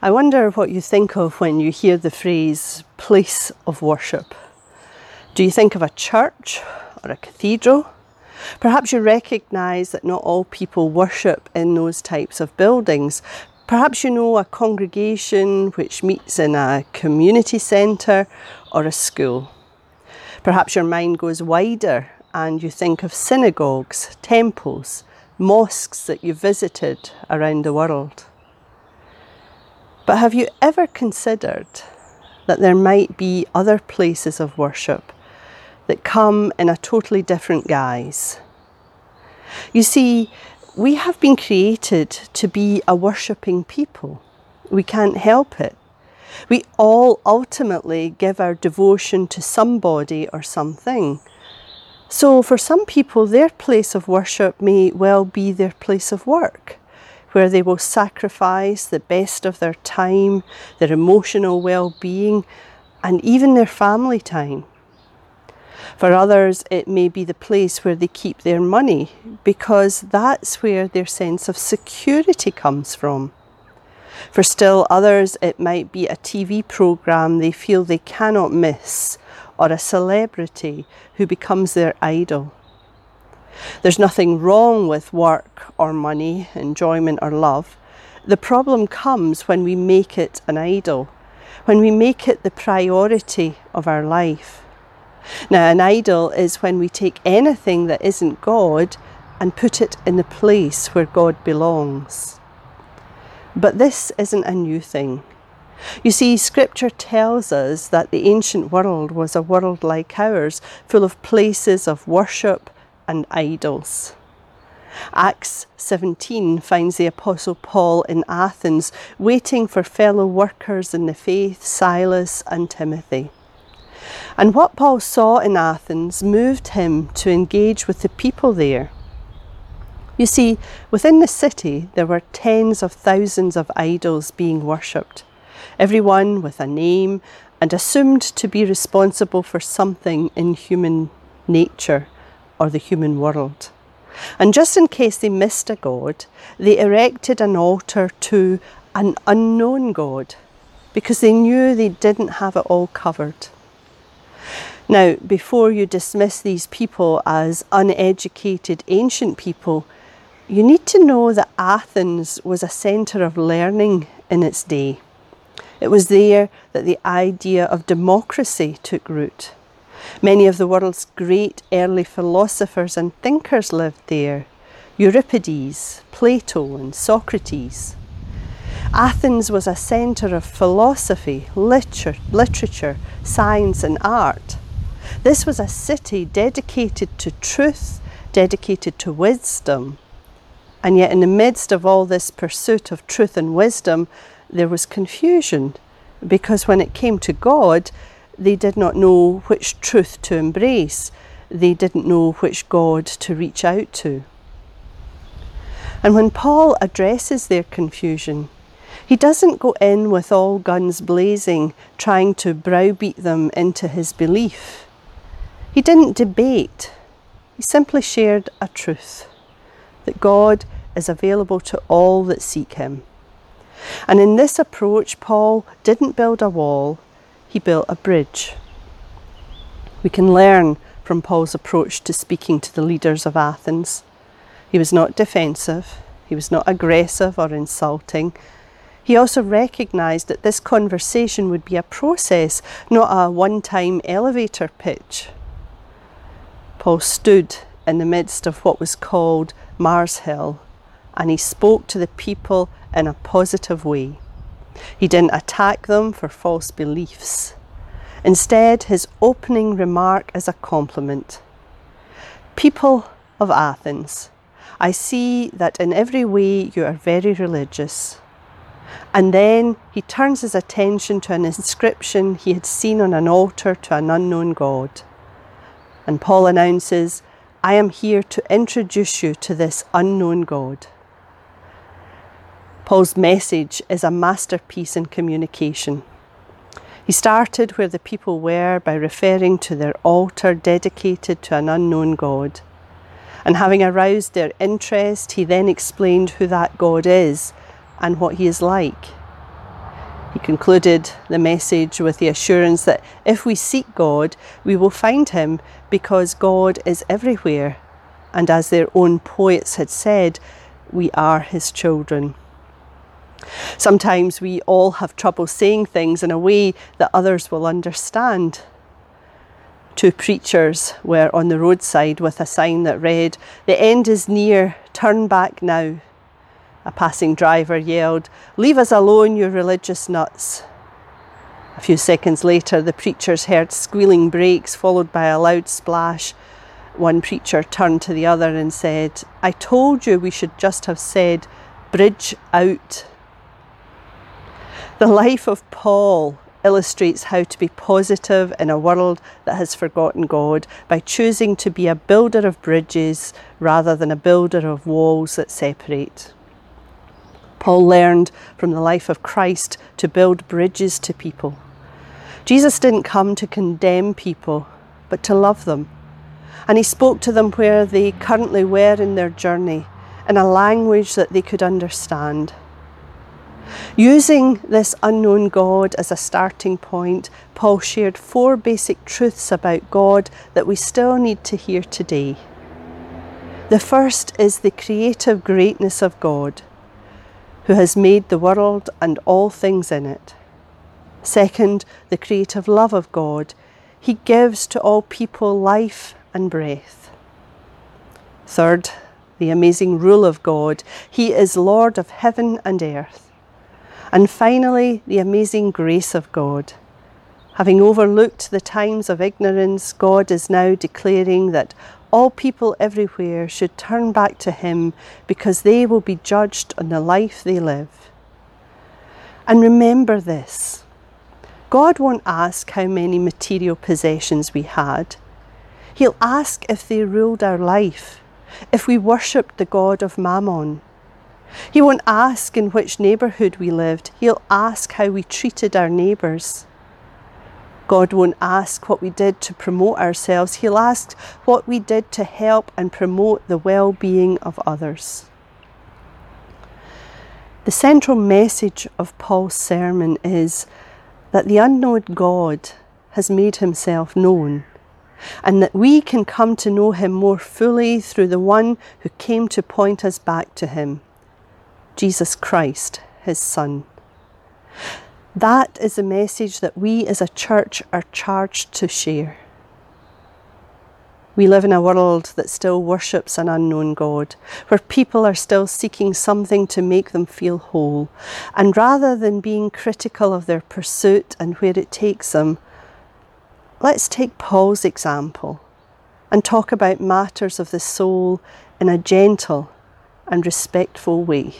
I wonder what you think of when you hear the phrase place of worship. Do you think of a church or a cathedral? Perhaps you recognise that not all people worship in those types of buildings. Perhaps you know a congregation which meets in a community centre or a school. Perhaps your mind goes wider and you think of synagogues, temples, mosques that you've visited around the world. But have you ever considered that there might be other places of worship that come in a totally different guise? You see, we have been created to be a worshipping people. We can't help it. We all ultimately give our devotion to somebody or something. So, for some people, their place of worship may well be their place of work where they will sacrifice the best of their time, their emotional well being, and even their family time. For others, it may be the place where they keep their money because that's where their sense of security comes from. For still others, it might be a TV programme they feel they cannot miss or a celebrity who becomes their idol. There's nothing wrong with work or money, enjoyment or love. The problem comes when we make it an idol, when we make it the priority of our life. Now, an idol is when we take anything that isn't God and put it in the place where God belongs. But this isn't a new thing. You see, Scripture tells us that the ancient world was a world like ours, full of places of worship and idols. Acts 17 finds the Apostle Paul in Athens waiting for fellow workers in the faith, Silas and Timothy. And what Paul saw in Athens moved him to engage with the people there. You see, within the city there were tens of thousands of idols being worshipped, everyone with a name and assumed to be responsible for something in human nature or the human world. And just in case they missed a god, they erected an altar to an unknown god because they knew they didn't have it all covered. Now, before you dismiss these people as uneducated ancient people, you need to know that Athens was a centre of learning in its day. It was there that the idea of democracy took root. Many of the world's great early philosophers and thinkers lived there Euripides, Plato, and Socrates. Athens was a centre of philosophy, literature, literature, science, and art. This was a city dedicated to truth, dedicated to wisdom. And yet, in the midst of all this pursuit of truth and wisdom, there was confusion because when it came to God, they did not know which truth to embrace. They didn't know which God to reach out to. And when Paul addresses their confusion, he doesn't go in with all guns blazing, trying to browbeat them into his belief. He didn't debate, he simply shared a truth that God is available to all that seek him. And in this approach, Paul didn't build a wall, he built a bridge. We can learn from Paul's approach to speaking to the leaders of Athens. He was not defensive, he was not aggressive or insulting. He also recognised that this conversation would be a process, not a one time elevator pitch. Paul stood in the midst of what was called Mars Hill and he spoke to the people in a positive way. He didn't attack them for false beliefs. Instead, his opening remark is a compliment. People of Athens, I see that in every way you are very religious. And then he turns his attention to an inscription he had seen on an altar to an unknown God. And Paul announces, I am here to introduce you to this unknown God. Paul's message is a masterpiece in communication. He started where the people were by referring to their altar dedicated to an unknown God. And having aroused their interest, he then explained who that God is and what he is like. He concluded the message with the assurance that if we seek God, we will find Him because God is everywhere. And as their own poets had said, we are His children. Sometimes we all have trouble saying things in a way that others will understand. Two preachers were on the roadside with a sign that read, The end is near, turn back now. A passing driver yelled, Leave us alone, you religious nuts. A few seconds later, the preachers heard squealing brakes followed by a loud splash. One preacher turned to the other and said, I told you we should just have said, Bridge out. The life of Paul illustrates how to be positive in a world that has forgotten God by choosing to be a builder of bridges rather than a builder of walls that separate. Paul learned from the life of Christ to build bridges to people. Jesus didn't come to condemn people, but to love them. And he spoke to them where they currently were in their journey in a language that they could understand. Using this unknown God as a starting point, Paul shared four basic truths about God that we still need to hear today. The first is the creative greatness of God who has made the world and all things in it. Second, the creative love of God. He gives to all people life and breath. Third, the amazing rule of God. He is Lord of heaven and earth. And finally, the amazing grace of God. Having overlooked the times of ignorance, God is now declaring that all people everywhere should turn back to Him because they will be judged on the life they live. And remember this God won't ask how many material possessions we had. He'll ask if they ruled our life, if we worshipped the God of Mammon. He won't ask in which neighbourhood we lived, he'll ask how we treated our neighbours. God won't ask what we did to promote ourselves, He'll ask what we did to help and promote the well being of others. The central message of Paul's sermon is that the unknown God has made himself known, and that we can come to know him more fully through the one who came to point us back to him Jesus Christ, his Son. That is the message that we as a church are charged to share. We live in a world that still worships an unknown God, where people are still seeking something to make them feel whole. And rather than being critical of their pursuit and where it takes them, let's take Paul's example and talk about matters of the soul in a gentle and respectful way.